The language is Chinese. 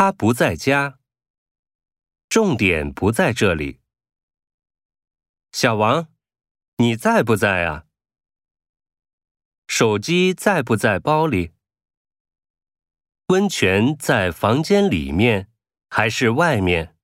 他不在家。重点不在这里。小王你在不在啊？手机在不在包里？温泉在房间里面还是外面？